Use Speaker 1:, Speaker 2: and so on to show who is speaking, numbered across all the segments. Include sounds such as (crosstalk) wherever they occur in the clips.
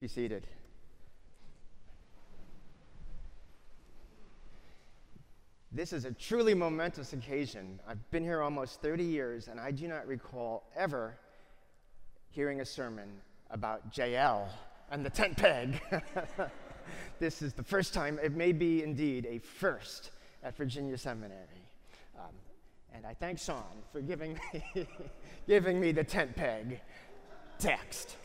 Speaker 1: Be seated. This is a truly momentous occasion. I've been here almost 30 years, and I do not recall ever hearing a sermon about Jael and the tent peg. (laughs) this is the first time, it may be indeed a first at Virginia Seminary. Um, and I thank Sean for giving me, (laughs) giving me the tent peg text.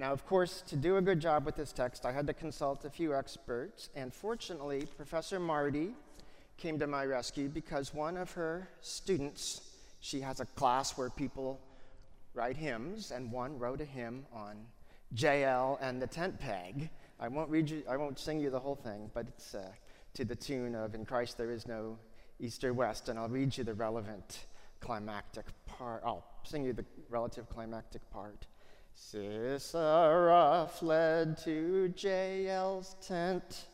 Speaker 1: Now, of course, to do a good job with this text, I had to consult a few experts, and fortunately, Professor Marty came to my rescue because one of her students, she has a class where people write hymns, and one wrote a hymn on Jael and the tent peg. I won't read you, I won't sing you the whole thing, but it's uh, to the tune of "In Christ There Is No East or West," and I'll read you the relevant climactic part. I'll sing you the relative climactic part. Sisera fled to Jael's tent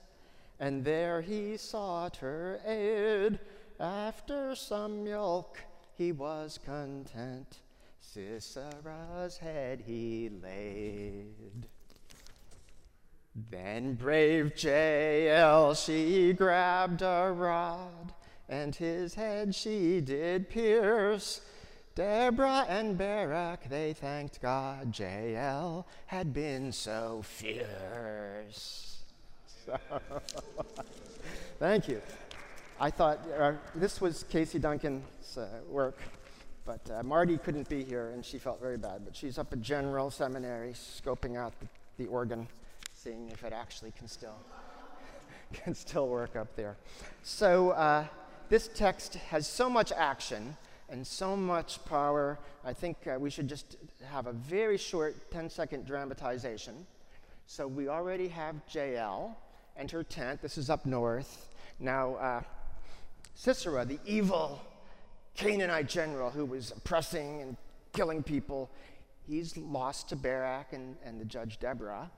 Speaker 1: and there he sought her aid. After some milk, he was content. Sisera's head he laid. Then brave Jael, she grabbed a rod, and his head she did pierce. Deborah and Barak, they thanked God Jael had been so fierce. (laughs) Thank you. I thought uh, this was Casey Duncan's uh, work, but uh, Marty couldn't be here and she felt very bad. But she's up at General Seminary scoping out the, the organ, seeing if it actually can still, (laughs) can still work up there. So uh, this text has so much action and so much power. I think uh, we should just have a very short 10 second dramatization. So we already have Jael and her tent. This is up north. Now, uh, Sisera, the evil Canaanite general who was oppressing and killing people, he's lost to Barak and, and the judge Deborah.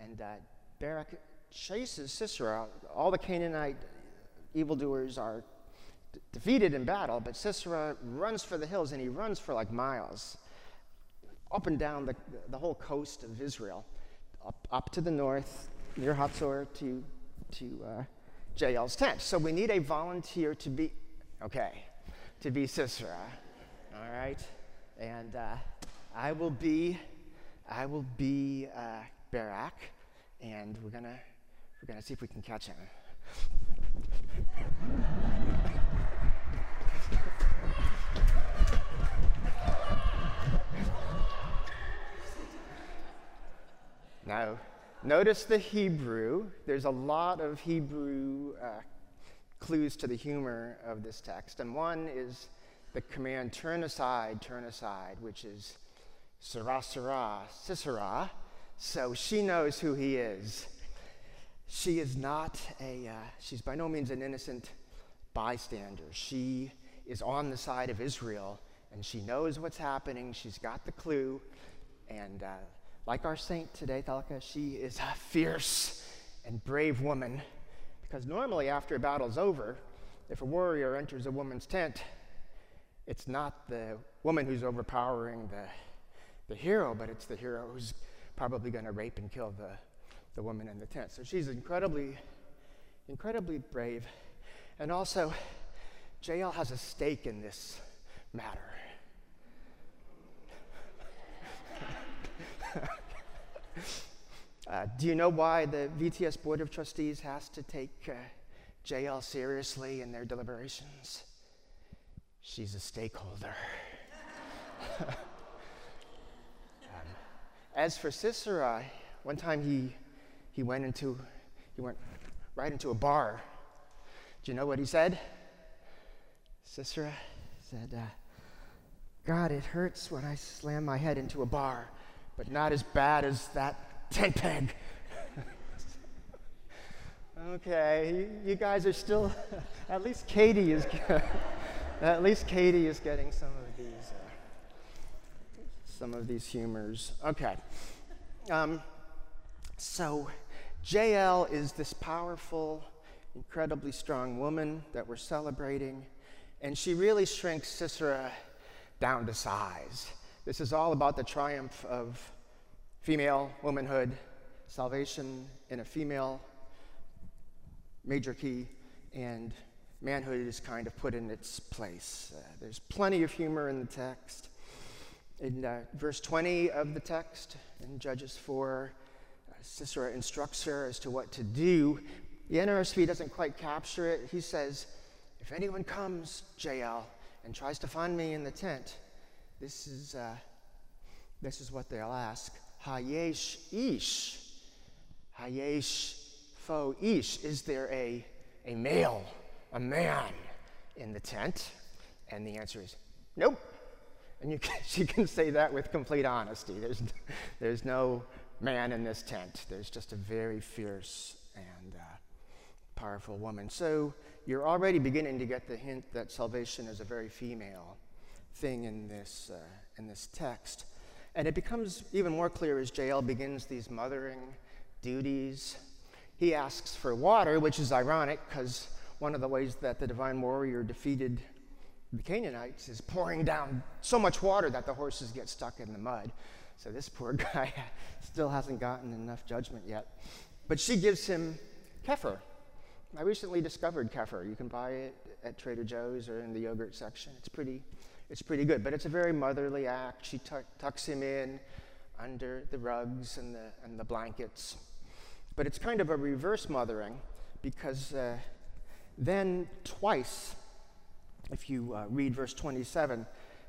Speaker 1: And uh, Barak chases Sisera. All the Canaanite evildoers are defeated in battle, but Sisera runs for the hills and he runs for like miles up and down the, the whole coast of Israel, up, up to the north, near Hatzor to, to uh, tent. So we need a volunteer to be, okay, to be Sisera. All right? And uh, I will be, I will be uh, Barak, and we're gonna, we're gonna see if we can catch him. Now, Notice the Hebrew. There's a lot of Hebrew uh, clues to the humor of this text. And one is the command turn aside, turn aside, which is Sarah, Sarah, Sisera. So she knows who he is. She is not a, uh, she's by no means an innocent bystander. She is on the side of Israel and she knows what's happening. She's got the clue. And uh, like our saint today, Thalka, she is a fierce and brave woman. Because normally, after a battle's over, if a warrior enters a woman's tent, it's not the woman who's overpowering the, the hero, but it's the hero who's probably going to rape and kill the, the woman in the tent. So she's incredibly, incredibly brave. And also, Jael has a stake in this matter. (laughs) uh, do you know why the VTS Board of Trustees has to take uh, Jael seriously in their deliberations? She's a stakeholder. (laughs) um, as for Sisera, one time he, he went into he went right into a bar. Do you know what he said? Sisera said, uh, God, it hurts when I slam my head into a bar but not as bad as that tent peg. okay, you guys are still, (laughs) at least Katie is, (laughs) at least Katie is getting some of these, uh, some of these humors. Okay. Um, so, Jael is this powerful, incredibly strong woman that we're celebrating, and she really shrinks Sisera down to size. This is all about the triumph of female womanhood salvation in a female major key, and manhood is kind of put in its place. Uh, there's plenty of humor in the text. In uh, verse 20 of the text, in Judges 4, uh, Sisera instructs her as to what to do. The NRSV doesn't quite capture it. He says, If anyone comes, Jael, and tries to find me in the tent, this is, uh, this is what they'll ask Hayesh Ish. Hayesh Fo Ish. Is there a, a male, a man in the tent? And the answer is nope. And you can, (laughs) she can say that with complete honesty. There's, there's no man in this tent. There's just a very fierce and uh, powerful woman. So you're already beginning to get the hint that salvation is a very female thing in this, uh, in this text. And it becomes even more clear as Jael begins these mothering duties. He asks for water, which is ironic because one of the ways that the divine warrior defeated the Canaanites is pouring down so much water that the horses get stuck in the mud. So this poor (laughs) guy still hasn't gotten enough judgment yet. But she gives him kefir. I recently discovered kefir. You can buy it at Trader Joe's or in the yogurt section. It's pretty, it's pretty good. But it's a very motherly act. She tucks him in under the rugs and the, and the blankets. But it's kind of a reverse mothering because uh, then twice if you uh, read verse 27,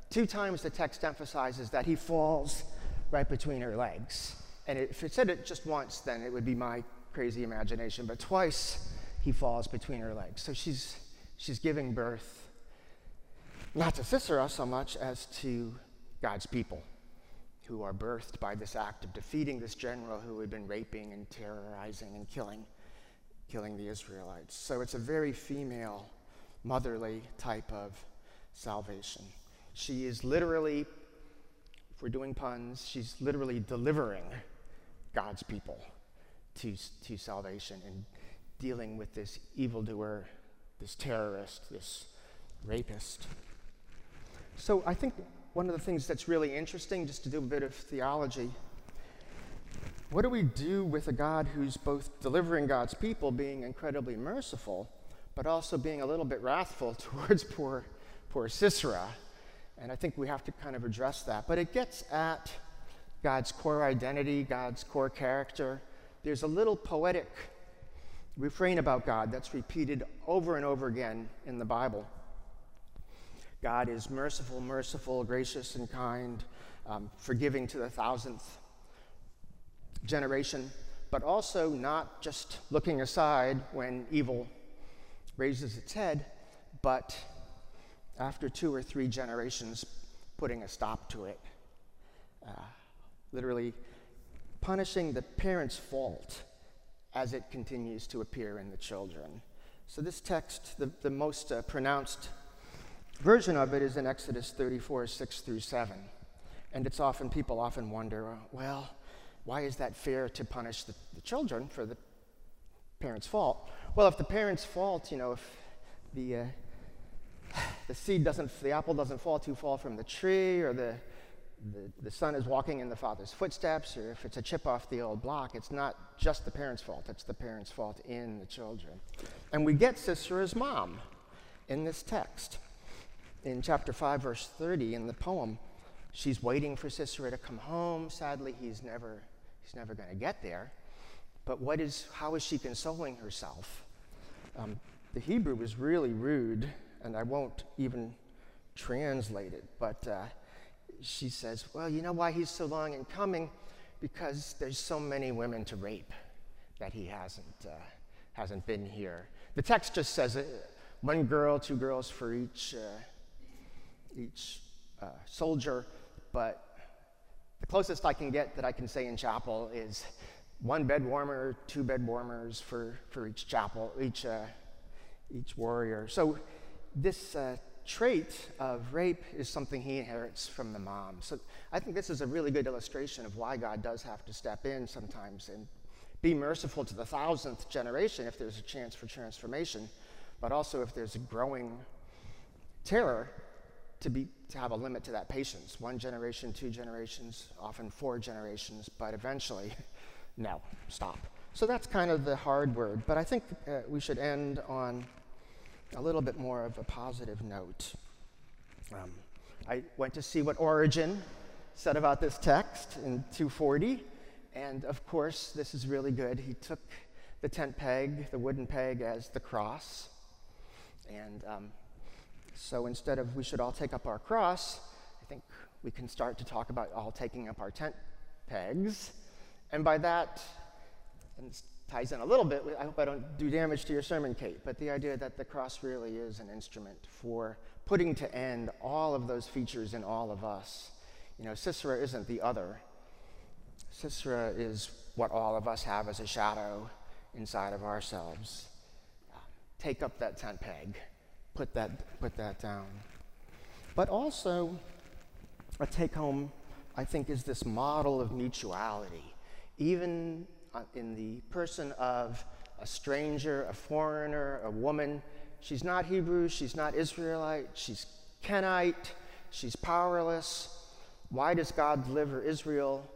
Speaker 1: two times the text emphasizes that he falls right between her legs. And if it said it just once, then it would be my crazy imagination. But twice he falls between her legs. So she's, she's giving birth not to Sisera so much as to God's people who are birthed by this act of defeating this general who had been raping and terrorizing and killing, killing the Israelites. So it's a very female motherly type of salvation. She is literally, if we're doing puns, she's literally delivering God's people to, to salvation and dealing with this evildoer, this terrorist, this rapist. So I think one of the things that's really interesting, just to do a bit of theology, what do we do with a God who's both delivering God's people, being incredibly merciful, but also being a little bit wrathful (laughs) towards poor, poor Sisera. And I think we have to kind of address that. But it gets at God's core identity, God's core character. There's a little poetic refrain about God that's repeated over and over again in the Bible. God is merciful, merciful, gracious, and kind, um, forgiving to the thousandth generation, but also not just looking aside when evil raises its head, but after two or three generations, putting a stop to it. Uh, literally punishing the parent's fault as it continues to appear in the children. So, this text, the, the most uh, pronounced version of it is in Exodus 34 6 through 7. And it's often, people often wonder, well, why is that fair to punish the, the children for the parent's fault? Well, if the parent's fault, you know, if the, uh, (sighs) the seed doesn't, the apple doesn't fall too far from the tree, or the, the, the son is walking in the father's footsteps, or if it's a chip off the old block, it's not just the parent's fault, it's the parent's fault in the children. And we get Sisera's mom in this text. In chapter 5, verse 30, in the poem, she's waiting for Sisera to come home. Sadly, he's never, he's never going to get there. But what is, how is she consoling herself? Um, the Hebrew is really rude, and I won't even translate it, but uh, she says, Well, you know why he's so long in coming? Because there's so many women to rape that he hasn't, uh, hasn't been here. The text just says uh, one girl, two girls for each, uh, each uh, soldier, but the closest I can get that I can say in chapel is one bed warmer, two bed warmers for, for each chapel, each, uh, each warrior. So this uh, trait of rape is something he inherits from the mom. So I think this is a really good illustration of why God does have to step in sometimes and be merciful to the thousandth generation if there's a chance for transformation, but also if there's a growing terror to, be, to have a limit to that patience. One generation, two generations, often four generations, but eventually (laughs) no, stop. So that's kind of the hard word, but I think uh, we should end on a little bit more of a positive note. Um, I went to see what Origen said about this text in 240, and of course, this is really good. He took the tent peg, the wooden peg, as the cross. And um, so instead of we should all take up our cross, I think we can start to talk about all taking up our tent pegs. And by that, and this ties in a little bit, I hope I don't do damage to your sermon, Kate, but the idea that the cross really is an instrument for putting to end all of those features in all of us. You know, Sisera isn't the other. Sisera is what all of us have as a shadow inside of ourselves. take up that tent peg, put that, put that down. But also, a take home, I think, is this model of mutuality. Even uh, in the person of a stranger, a foreigner, a woman, she's not Hebrew, she's not Israelite, she's Kenite, she's powerless. Why does God deliver Israel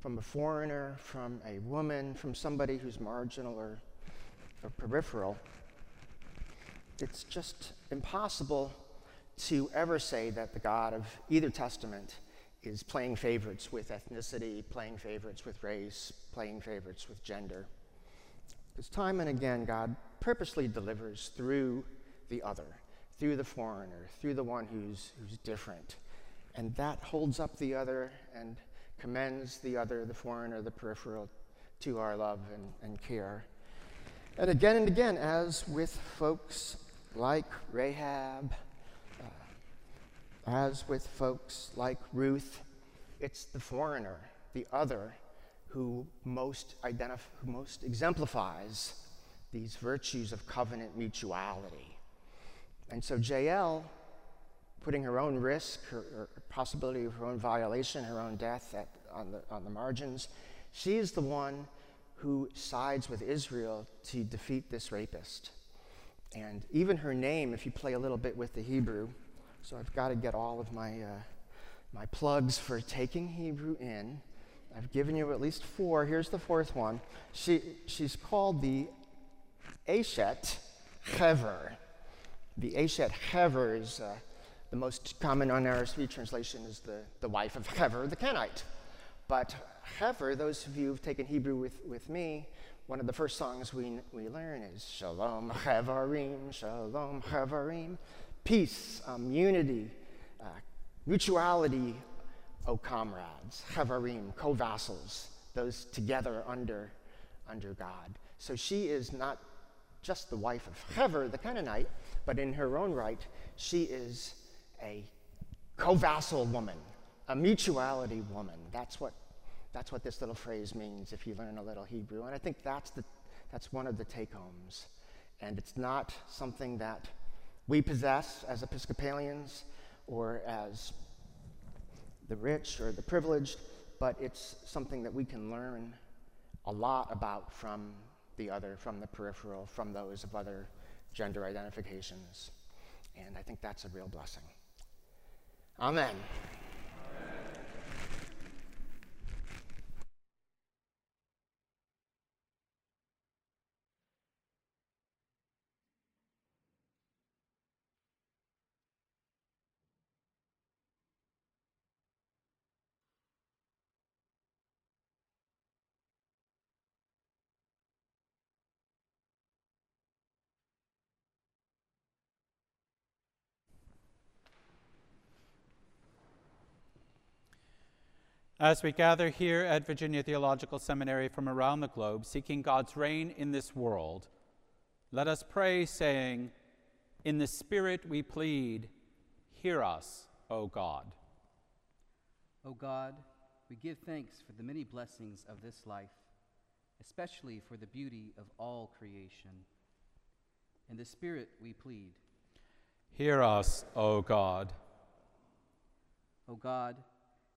Speaker 1: from a foreigner, from a woman, from somebody who's marginal or, or peripheral, it's just impossible to ever say that the God of either testament is playing favorites with ethnicity, playing favorites with race, playing favorites with gender. Because time and again, God purposely delivers through the other, through the foreigner, through the one who's, who's different. And that holds up the other and commends the other, the foreigner, the peripheral, to our love and, and care. And again and again, as with folks like Rahab, uh, as with folks like Ruth, it's the foreigner, the other, who most, identif- who most exemplifies these virtues of covenant mutuality. And so Jael putting her own risk, her, her, possibility of her own violation, her own death at, on, the, on the margins. She's the one who sides with Israel to defeat this rapist. And even her name, if you play a little bit with the Hebrew, so I've got to get all of my, uh, my plugs for taking Hebrew in. I've given you at least four. Here's the fourth one. She, she's called the Ashet Hever. The Ashet Hever is uh, the most common NRSV translation is the, the wife of Hever the Kenite. But Hever, those of you who've taken Hebrew with, with me, one of the first songs we, we learn is Shalom Hevarim, Shalom Hevarim. Peace, um, unity, uh, mutuality, O comrades, Hevarim, co vassals, those together under, under God. So she is not just the wife of Hever the Canaanite, but in her own right, she is a co-vassal woman, a mutuality woman. That's what, that's what this little phrase means if you learn a little Hebrew. And I think that's, the, that's one of the take-homes. And it's not something that we possess as Episcopalians or as the rich or the privileged, but it's something that we can learn a lot about from the other, from the peripheral, from those of other gender identifications. And I think that's a real blessing. Amen.
Speaker 2: As we gather here at Virginia Theological Seminary from around the globe, seeking God's reign in this world, let us pray, saying, In the Spirit we plead, hear us, O God.
Speaker 3: O God, we give thanks for the many blessings of this life, especially for the beauty of all creation. In the Spirit we plead,
Speaker 2: Hear us, O God.
Speaker 3: O God,